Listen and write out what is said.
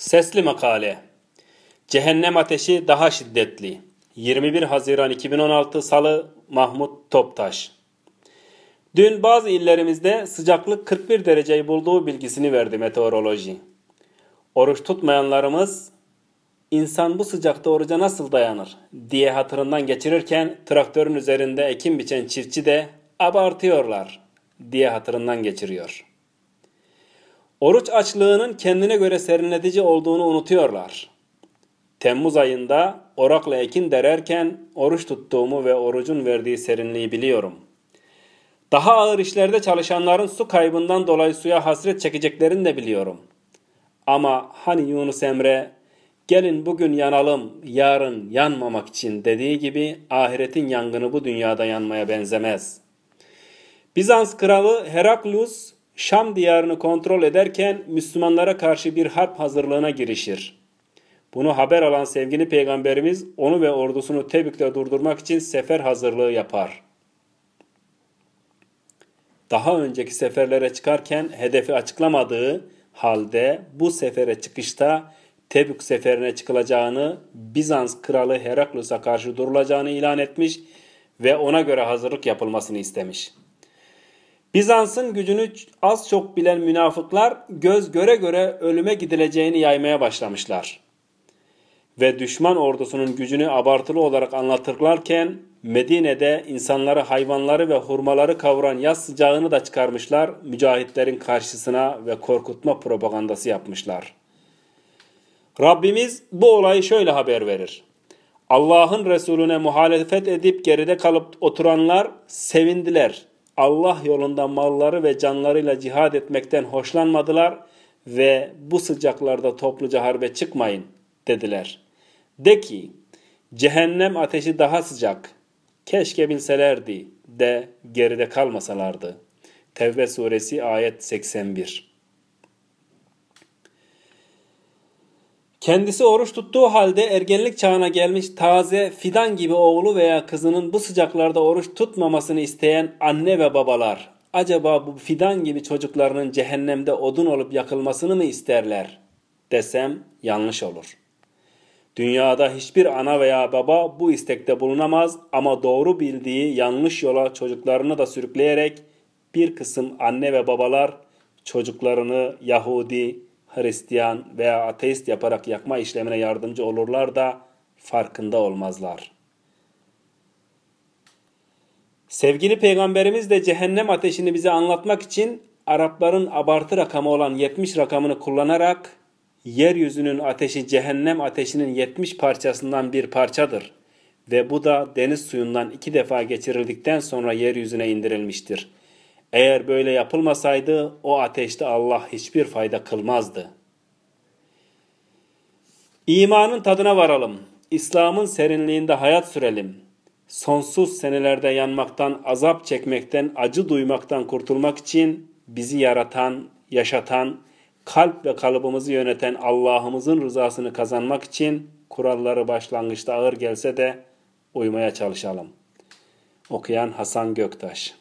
Sesli makale. Cehennem ateşi daha şiddetli. 21 Haziran 2016 Salı Mahmut Toptaş. Dün bazı illerimizde sıcaklık 41 dereceyi bulduğu bilgisini verdi meteoroloji. Oruç tutmayanlarımız insan bu sıcakta oruca nasıl dayanır diye hatırından geçirirken traktörün üzerinde ekim biçen çiftçi de abartıyorlar diye hatırından geçiriyor. Oruç açlığının kendine göre serinletici olduğunu unutuyorlar. Temmuz ayında orakla ekin dererken oruç tuttuğumu ve orucun verdiği serinliği biliyorum. Daha ağır işlerde çalışanların su kaybından dolayı suya hasret çekeceklerini de biliyorum. Ama hani Yunus Emre gelin bugün yanalım yarın yanmamak için dediği gibi ahiretin yangını bu dünyada yanmaya benzemez. Bizans kralı Heraklus Şam diyarını kontrol ederken Müslümanlara karşı bir harp hazırlığına girişir. Bunu haber alan sevgili peygamberimiz onu ve ordusunu Tebük'te durdurmak için sefer hazırlığı yapar. Daha önceki seferlere çıkarken hedefi açıklamadığı halde bu sefere çıkışta Tebük seferine çıkılacağını, Bizans kralı Heraklus'a karşı durulacağını ilan etmiş ve ona göre hazırlık yapılmasını istemiş. Bizans'ın gücünü az çok bilen münafıklar göz göre göre ölüme gidileceğini yaymaya başlamışlar. Ve düşman ordusunun gücünü abartılı olarak anlatırlarken Medine'de insanları, hayvanları ve hurmaları kavuran yaz sıcağını da çıkarmışlar, mücahitlerin karşısına ve korkutma propagandası yapmışlar. Rabbimiz bu olayı şöyle haber verir. Allah'ın Resulüne muhalefet edip geride kalıp oturanlar sevindiler. Allah yolunda malları ve canlarıyla cihad etmekten hoşlanmadılar ve bu sıcaklarda topluca harbe çıkmayın dediler. De ki cehennem ateşi daha sıcak. Keşke bilselerdi de geride kalmasalardı. Tevbe suresi ayet 81 Kendisi oruç tuttuğu halde ergenlik çağına gelmiş taze fidan gibi oğlu veya kızının bu sıcaklarda oruç tutmamasını isteyen anne ve babalar acaba bu fidan gibi çocuklarının cehennemde odun olup yakılmasını mı isterler desem yanlış olur. Dünyada hiçbir ana veya baba bu istekte bulunamaz ama doğru bildiği yanlış yola çocuklarını da sürükleyerek bir kısım anne ve babalar çocuklarını Yahudi, Hristiyan veya ateist yaparak yakma işlemine yardımcı olurlar da farkında olmazlar. Sevgili peygamberimiz de cehennem ateşini bize anlatmak için Arapların abartı rakamı olan 70 rakamını kullanarak yeryüzünün ateşi cehennem ateşinin 70 parçasından bir parçadır ve bu da deniz suyundan iki defa geçirildikten sonra yeryüzüne indirilmiştir. Eğer böyle yapılmasaydı o ateşte Allah hiçbir fayda kılmazdı. İmanın tadına varalım. İslam'ın serinliğinde hayat sürelim. Sonsuz senelerde yanmaktan, azap çekmekten, acı duymaktan kurtulmak için bizi yaratan, yaşatan, kalp ve kalıbımızı yöneten Allah'ımızın rızasını kazanmak için kuralları başlangıçta ağır gelse de uymaya çalışalım. Okuyan Hasan Göktaş